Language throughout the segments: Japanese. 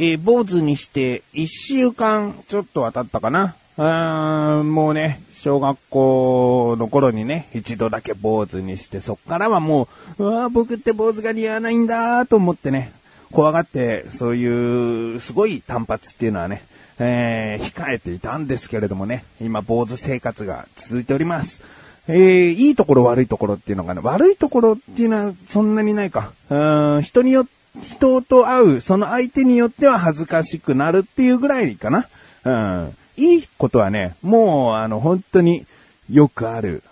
えー、坊主にして1週間ちょっとは経ったかな。うーん、もうね、小学校の頃にね、一度だけ坊主にして、そっからはもう、うわ僕って坊主が似合わないんだと思ってね、怖がって、そういうすごい単発っていうのはね、えー、控えていたんですけれどもね、今坊主生活が続いております。えー、いいところ悪いところっていうのがね、悪いところっていうのはそんなにないか。うーん、人によって、人と会う、その相手によっては恥ずかしくなるっていうぐらいかな。うん。いいことはね、もう、あの、本当によくある、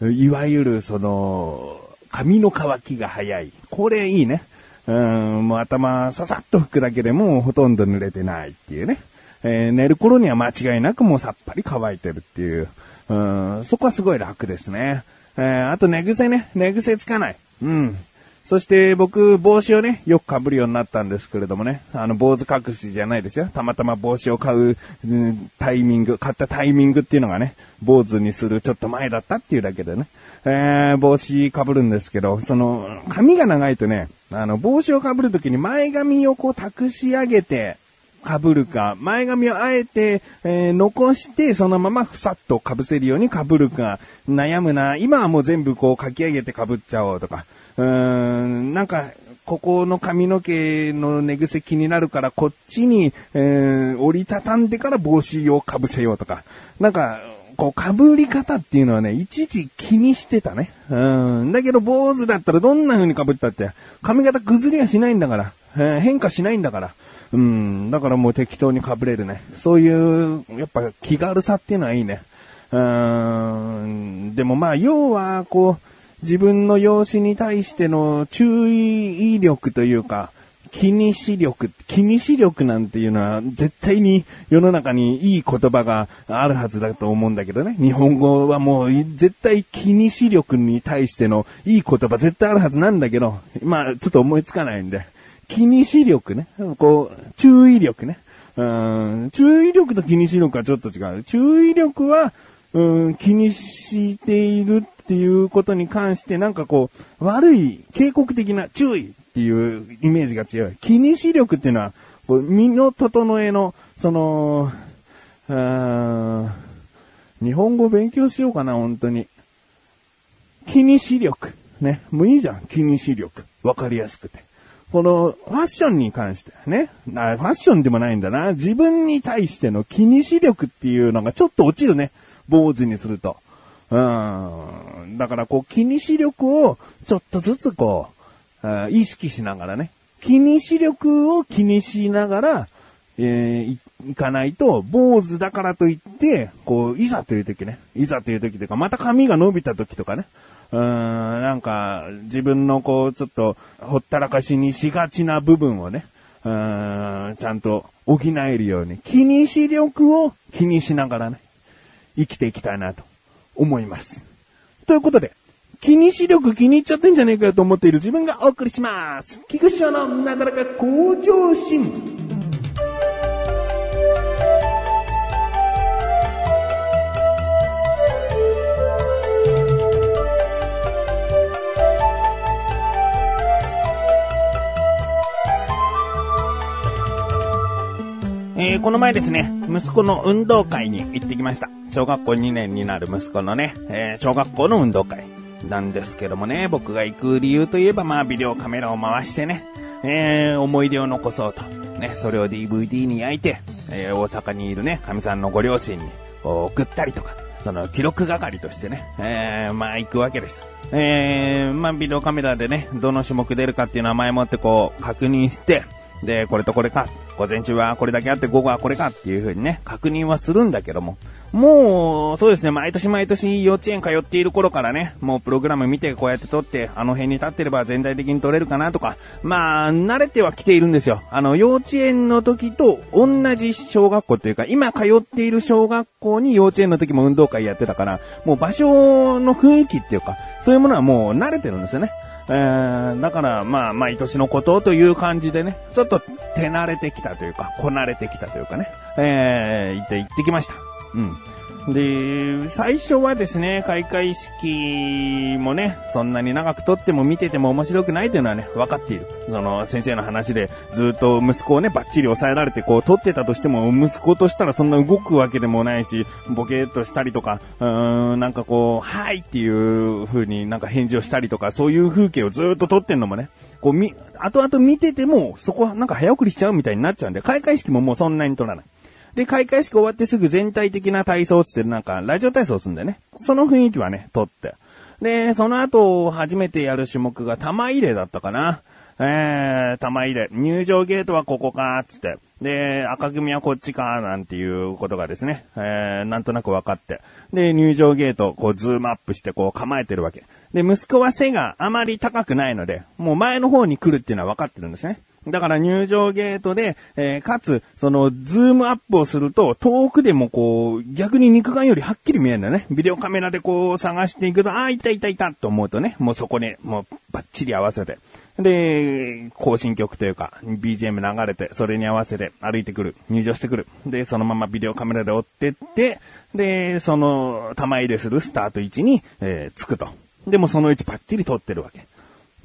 いわゆる、その、髪の乾きが早い。これいいね。うん、もう頭ささっと拭くだけでもうほとんど濡れてないっていうね。えー、寝る頃には間違いなくもうさっぱり乾いてるっていう。うん、そこはすごい楽ですね。えー、あと寝癖ね。寝癖つかない。うん。そして僕、帽子をね、よく被るようになったんですけれどもね、あの、坊主隠しじゃないですよ。たまたま帽子を買う、うん、タイミング、買ったタイミングっていうのがね、坊主にするちょっと前だったっていうだけでね、えー、帽子被るんですけど、その、髪が長いとね、あの、帽子を被るときに前髪をこう託し上げて、被るか、前髪をあえて、えー、残して、そのままふさっと被せるように被るか、悩むな。今はもう全部こう書き上げて被っちゃおうとか。うーん、なんか、ここの髪の毛の寝癖気になるから、こっちに、えー、折りたたんでから帽子をかぶせようとか。なんか、こう、被り方っていうのはね、いちいち気にしてたね。うん。だけど、坊主だったらどんな風に被ったって、髪型崩れはしないんだから。えー、変化しないんだから。うん。だからもう適当に被れるね。そういう、やっぱ気軽さっていうのはいいね。うん。でもまあ、要は、こう、自分の容姿に対しての注意力というか、気にし力、気にし力なんていうのは絶対に世の中にいい言葉があるはずだと思うんだけどね。日本語はもう絶対気にし力に対してのいい言葉絶対あるはずなんだけど、まあちょっと思いつかないんで。気にし力ね。こう、注意力ね。うん、注意力と気にし力はちょっと違う。注意力は、うん、気にしているっていうことに関してなんかこう、悪い、警告的な注意っていうイメージが強い。気にし力っていうのは、こう身の整えの、その、日本語勉強しようかな、本当に。気にし力。ね。もういいじゃん、気にし力。わかりやすくて。この、ファッションに関してね。ファッションでもないんだな。自分に対しての気にし力っていうのがちょっと落ちるね。坊主にすると。うん。だからこう気にし力をちょっとずつこう、意識しながらね。気にし力を気にしながら、えー、いかないと、坊主だからといって、こう、いざという時ね。いざという時というか、また髪が伸びた時とかね。うん、なんか、自分のこう、ちょっと、ほったらかしにしがちな部分をね、うん、ちゃんと補えるように、気にし力を気にしながらね、生きていきたいなと思います。ということで、気にし力気に入っちゃってんじゃねえかよと思っている自分がお送りします。菊師匠のなだらか向上心。えー、この前ですね、息子の運動会に行ってきました。小学校2年になる息子のね、えー、小学校の運動会なんですけどもね、僕が行く理由といえば、まあ、ビデオカメラを回してね、えー、思い出を残そうと。ね、それを DVD に焼いて、えー、大阪にいるね、神さんのご両親に送ったりとか、その記録係としてね、えー、まあ行くわけです。えー、まあビデオカメラでね、どの種目出るかっていうのは前もってこう確認して、で、これとこれか。午前中はこれだけあって午後はこれかっていう風にね、確認はするんだけども、もう、そうですね、毎年毎年幼稚園通っている頃からね、もうプログラム見てこうやって撮って、あの辺に立ってれば全体的に撮れるかなとか、まあ、慣れてはきているんですよ。あの、幼稚園の時と同じ小学校というか、今通っている小学校に幼稚園の時も運動会やってたから、もう場所の雰囲気っていうか、そういうものはもう慣れてるんですよね。えー、だから、まあ、毎年のことという感じでね、ちょっと手慣れてきたというか、こなれてきたというかね、えー、行って行ってきました。うん。で、最初はですね、開会式もね、そんなに長く撮っても見てても面白くないというのはね、分かっている。その、先生の話で、ずっと息子をね、バッチリ抑えられてこう撮ってたとしても、息子としたらそんな動くわけでもないし、ボケーっとしたりとか、うーん、なんかこう、はいっていう風になんか返事をしたりとか、そういう風景をずっと撮ってんのもね、こうみ、後々見てても、そこはなんか早送りしちゃうみたいになっちゃうんで、開会式ももうそんなに撮らない。で、開会式終わってすぐ全体的な体操をつってるなんか、ラジオ体操するんだよね。その雰囲気はね、撮って。で、その後、初めてやる種目が玉入れだったかな。えー、玉入れ。入場ゲートはここか、つって。で、赤組はこっちか、なんていうことがですね、えー、なんとなく分かって。で、入場ゲート、こう、ズームアップして、こう、構えてるわけ。で、息子は背があまり高くないので、もう前の方に来るっていうのは分かってるんですね。だから入場ゲートで、えー、かつ、その、ズームアップをすると、遠くでもこう、逆に肉眼よりはっきり見えるんだよね。ビデオカメラでこう、探していくと、ああ、いたいたいたと思うとね、もうそこに、もう、バッチリ合わせて。で、行進曲というか、BGM 流れて、それに合わせて歩いてくる、入場してくる。で、そのままビデオカメラで追ってって、で、その、玉入れするスタート位置に、えー、着くと。でもその位置パッチリ撮ってるわけ。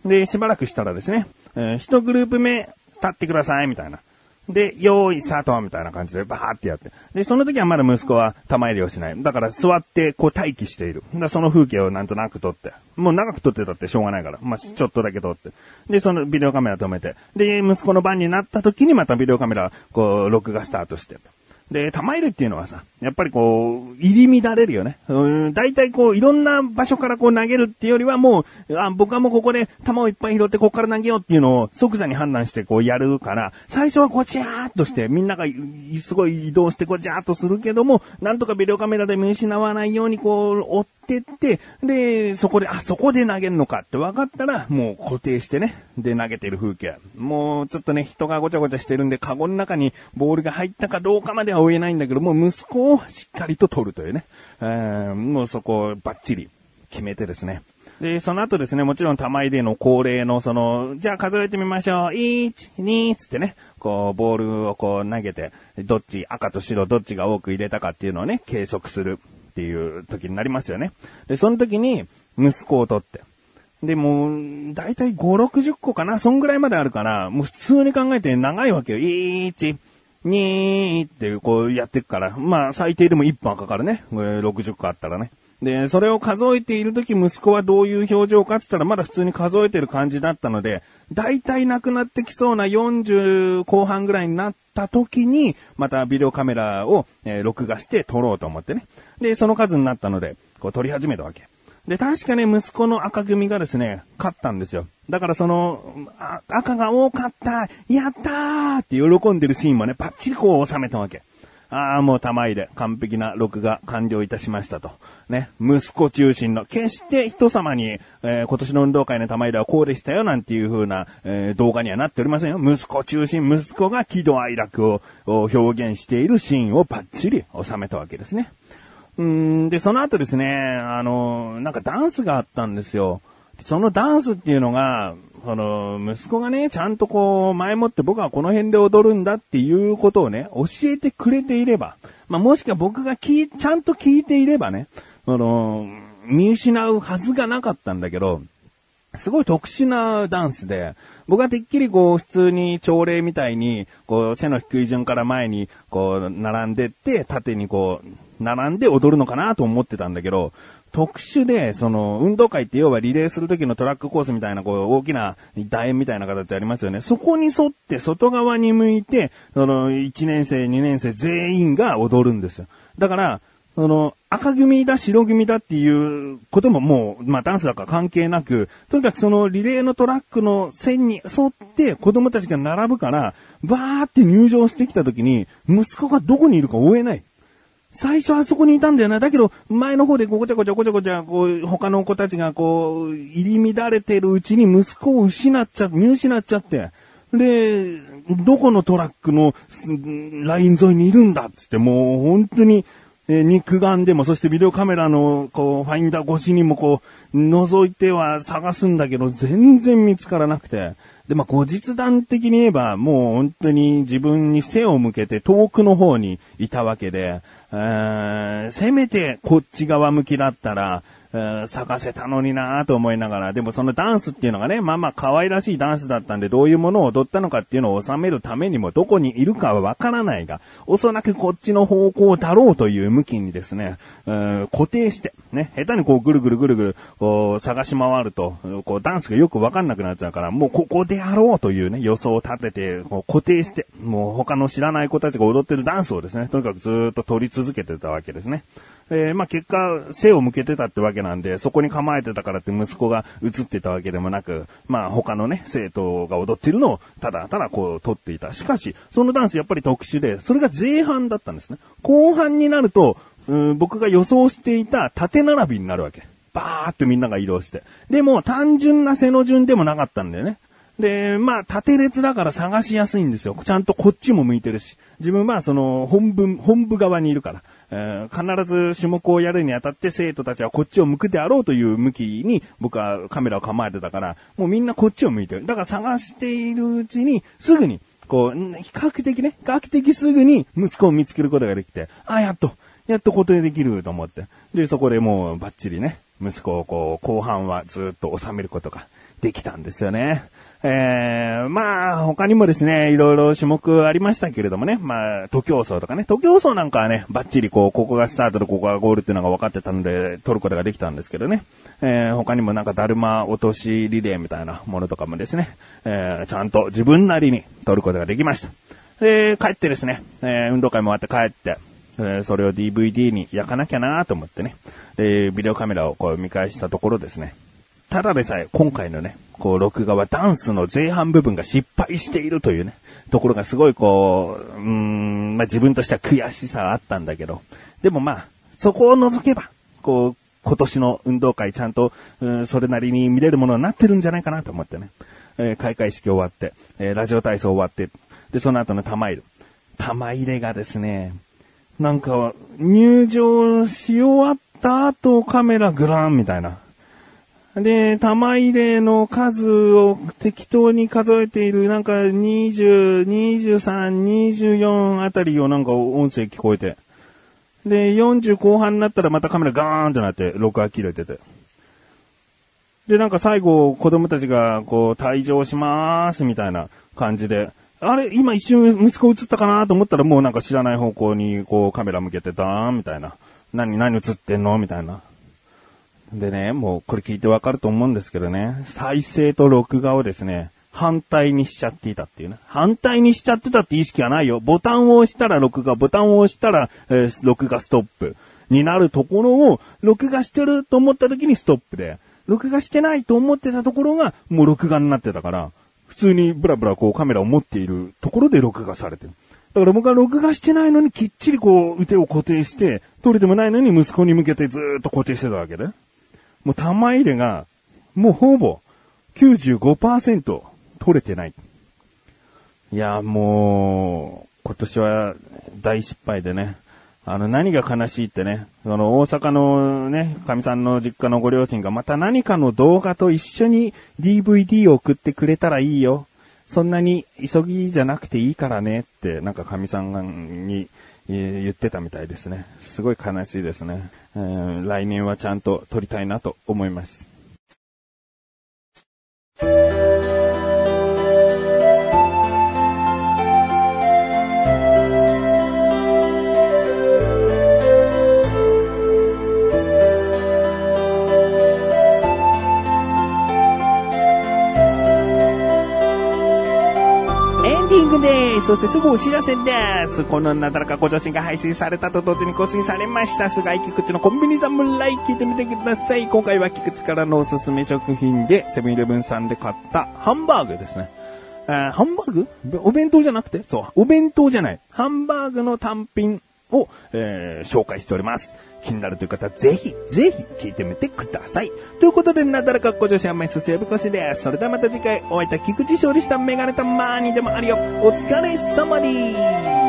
で、しばらくしたらですね、えー、一グループ目、立ってください、みたいな。で、用意、スタートみたいな感じでバーってやって。で、その時はまだ息子は玉入れをしない。だから座ってこう待機している。だその風景をなんとなく撮って。もう長く撮ってたってしょうがないから。まあ、ちょっとだけ撮って。で、そのビデオカメラ止めて。で、息子の番になった時にまたビデオカメラ、こう、録画スタートして。で、玉入れっていうのはさ、やっぱりこう、入り乱れるよね。うん、大体こう、いろんな場所からこう投げるっていうよりはもう、あ、僕はもうここで玉をいっぱい拾ってここから投げようっていうのを即座に判断してこうやるから、最初はこう、ジャーっとして、みんながすごい移動してこう、ジャーっとするけども、なんとかビデオカメラで見失わないようにこう、追ってって、で、そこで、あ、そこで投げるのかって分かったら、もう固定してね、で投げてる風景。もうちょっとね、人がごちゃごちゃしてるんで、カゴの中にボールが入ったかどうかまでは追えないんだけど、もう息子をしっかりと取るというね、えー、もうそこをバッチリ決めてですね。で、その後ですね、もちろん玉入れの恒例の、その、じゃあ数えてみましょう。1、2、つってね、こう、ボールをこう投げて、どっち、赤と白どっちが多く入れたかっていうのをね、計測するっていう時になりますよね。で、その時に、息子を取って。で、もう、だいたい5、60個かな？そんぐらいまであるから、もう普通に考えて長いわけよ。1、2ってこうやっていくから、まあ最低でも1分かかるね。60個あったらね。で、それを数えているとき息子はどういう表情かって言ったらまだ普通に数えてる感じだったので、だいたいなくなってきそうな40後半ぐらいになった時に、またビデオカメラを、え、録画して撮ろうと思ってね。で、その数になったので、こう撮り始めたわけ。で、確かね、息子の赤組がですね、勝ったんですよ。だからその、赤が多かったやったーって喜んでるシーンもね、パッチリこう収めたわけ。ああ、もう玉入れ、完璧な録画完了いたしましたと。ね、息子中心の、決して人様に、えー、今年の運動会の玉入れはこうでしたよなんていう風な、えー、動画にはなっておりませんよ。息子中心、息子が喜怒哀楽を表現しているシーンをパッチリ収めたわけですね。うんで、その後ですね、あの、なんかダンスがあったんですよ。そのダンスっていうのが、その、息子がね、ちゃんとこう、前もって僕はこの辺で踊るんだっていうことをね、教えてくれていれば、まあ、もしくは僕が聞い、ちゃんと聞いていればね、その、見失うはずがなかったんだけど、すごい特殊なダンスで、僕はてっきりこう普通に朝礼みたいに、こう背の低い順から前にこう並んでって、縦にこう並んで踊るのかなと思ってたんだけど、特殊で、その、運動会って要はリレーする時のトラックコースみたいな、こう、大きな楕円みたいな形ありますよね。そこに沿って外側に向いて、その、1年生、2年生全員が踊るんですよ。だから、その、赤組だ、白組だっていうことももう、まあダンスだから関係なく、とにかくそのリレーのトラックの線に沿って子供たちが並ぶから、バーって入場してきた時に、息子がどこにいるか追えない。最初あそこにいたんだよな。だけど、前の方でごちゃごちゃごちゃごちゃ、こう、他の子たちがこう、入り乱れてるうちに息子を失っちゃ、見失っちゃって。で、どこのトラックのライン沿いにいるんだっつって、もう本当に、え肉眼でも、そしてビデオカメラの、こう、ファインダー越しにもこう、覗いては探すんだけど、全然見つからなくて。で、まあ、後日談的に言えば、もう本当に自分に背を向けて遠くの方にいたわけでえ、せめてこっち側向きだったら、探せたのになぁと思いながら、でもそのダンスっていうのがね、まあまあ可愛らしいダンスだったんで、どういうものを踊ったのかっていうのを収めるためにも、どこにいるかはわからないが、おそらくこっちの方向だろうという向きにですね、固定して、ね、下手にこうぐるぐるぐるぐる、こう探し回ると、こうダンスがよくわかんなくなっちゃうから、もうここでやろうというね、予想を立てて、こう固定して、もう他の知らない子たちが踊ってるダンスをですね、とにかくずっと撮り続けてたわけですね。えー、まあ、結果、背を向けてたってわけなんで、そこに構えてたからって息子が映ってたわけでもなく、まあ、他のね、生徒が踊ってるのを、ただただこう、撮っていた。しかし、そのダンスやっぱり特殊で、それが前半だったんですね。後半になると、うん僕が予想していた縦並びになるわけ。バーってみんなが移動して。でも、単純な背の順でもなかったんだよね。で、まあ、縦列だから探しやすいんですよ。ちゃんとこっちも向いてるし。自分はその、本部、本部側にいるから。えー、必ず種目をやるにあたって生徒たちはこっちを向くであろうという向きに僕はカメラを構えてたから、もうみんなこっちを向いてる。だから探しているうちに、すぐに、こう、比較的ね、比較的すぐに息子を見つけることができて、あ、やっと、やっと固定できると思って。で、そこでもうバッチリね、息子をこう、後半はずっと収めることができたんですよね。えー、まあ、他にもですね、いろいろ種目ありましたけれどもね、まあ、徒競走とかね、徒競走なんかはね、バッチリこう、ここがスタートでここがゴールっていうのが分かってたので、取ることができたんですけどね、えー、他にもなんかだるま落としリレーみたいなものとかもですね、えー、ちゃんと自分なりに取ることができました。で、帰ってですね、えー、運動会も終わって帰って、えー、それを DVD に焼かなきゃなと思ってね、で、ビデオカメラをこう見返したところですね、ただでさえ今回のね、こう、録画はダンスの前半部分が失敗しているというね、ところがすごいこう、うーん、まあ、自分としては悔しさはあったんだけど、でもまあ、そこを除けば、こう、今年の運動会ちゃんと、うん、それなりに見れるものになってるんじゃないかなと思ってね。えー、開会式終わって、えー、ラジオ体操終わって、で、その後の玉入れ。玉入れがですね、なんか、入場し終わった後カメラグランみたいな。で、玉入れの数を適当に数えている、なんか20、23、24あたりをなんか音声聞こえて。で、40後半になったらまたカメラガーンってなって録画切れてて。で、なんか最後子供たちがこう退場しまーすみたいな感じで、あれ今一瞬息子映ったかなと思ったらもうなんか知らない方向にこうカメラ向けてダーみたいな。何、何映ってんのみたいな。でね、もうこれ聞いてわかると思うんですけどね、再生と録画をですね、反対にしちゃっていたっていうね。反対にしちゃってたって意識はないよ。ボタンを押したら録画、ボタンを押したら、えー、録画ストップになるところを、録画してると思った時にストップで、録画してないと思ってたところが、もう録画になってたから、普通にブラブラこうカメラを持っているところで録画されてる。だから僕は録画してないのにきっちりこう腕を固定して、撮れてもないのに息子に向けてずっと固定してたわけで。もう玉入れが、もうほぼ95%取れてない。いや、もう、今年は大失敗でね。あの、何が悲しいってね、その大阪のね、神さんの実家のご両親がまた何かの動画と一緒に DVD を送ってくれたらいいよ。そんなに急ぎじゃなくていいからねって、なんか神さんに言ってたみたいですね。すごい悲しいですね。来年はちゃんと撮りたいなと思います。そしてすぐお知らせです。このなだらかご女子が配信されたと同時に更新されました。菅井菊池のコンビニ侍聞いてみてください。今回は菊池からのおすすめ食品で、セブンイレブンさんで買ったハンバーグですね。ハンバーグ？お弁当じゃなくて？そう、お弁当じゃない。ハンバーグの単品を、えー、紹介しております。気になるという方ぜひ、ぜひ聞いてみてください。ということで、なだらかっこ女子アマイスセブコシです。それではまた次回、お会いいた菊池勝利したメガネたまーにでもあるよ。お疲れ様です。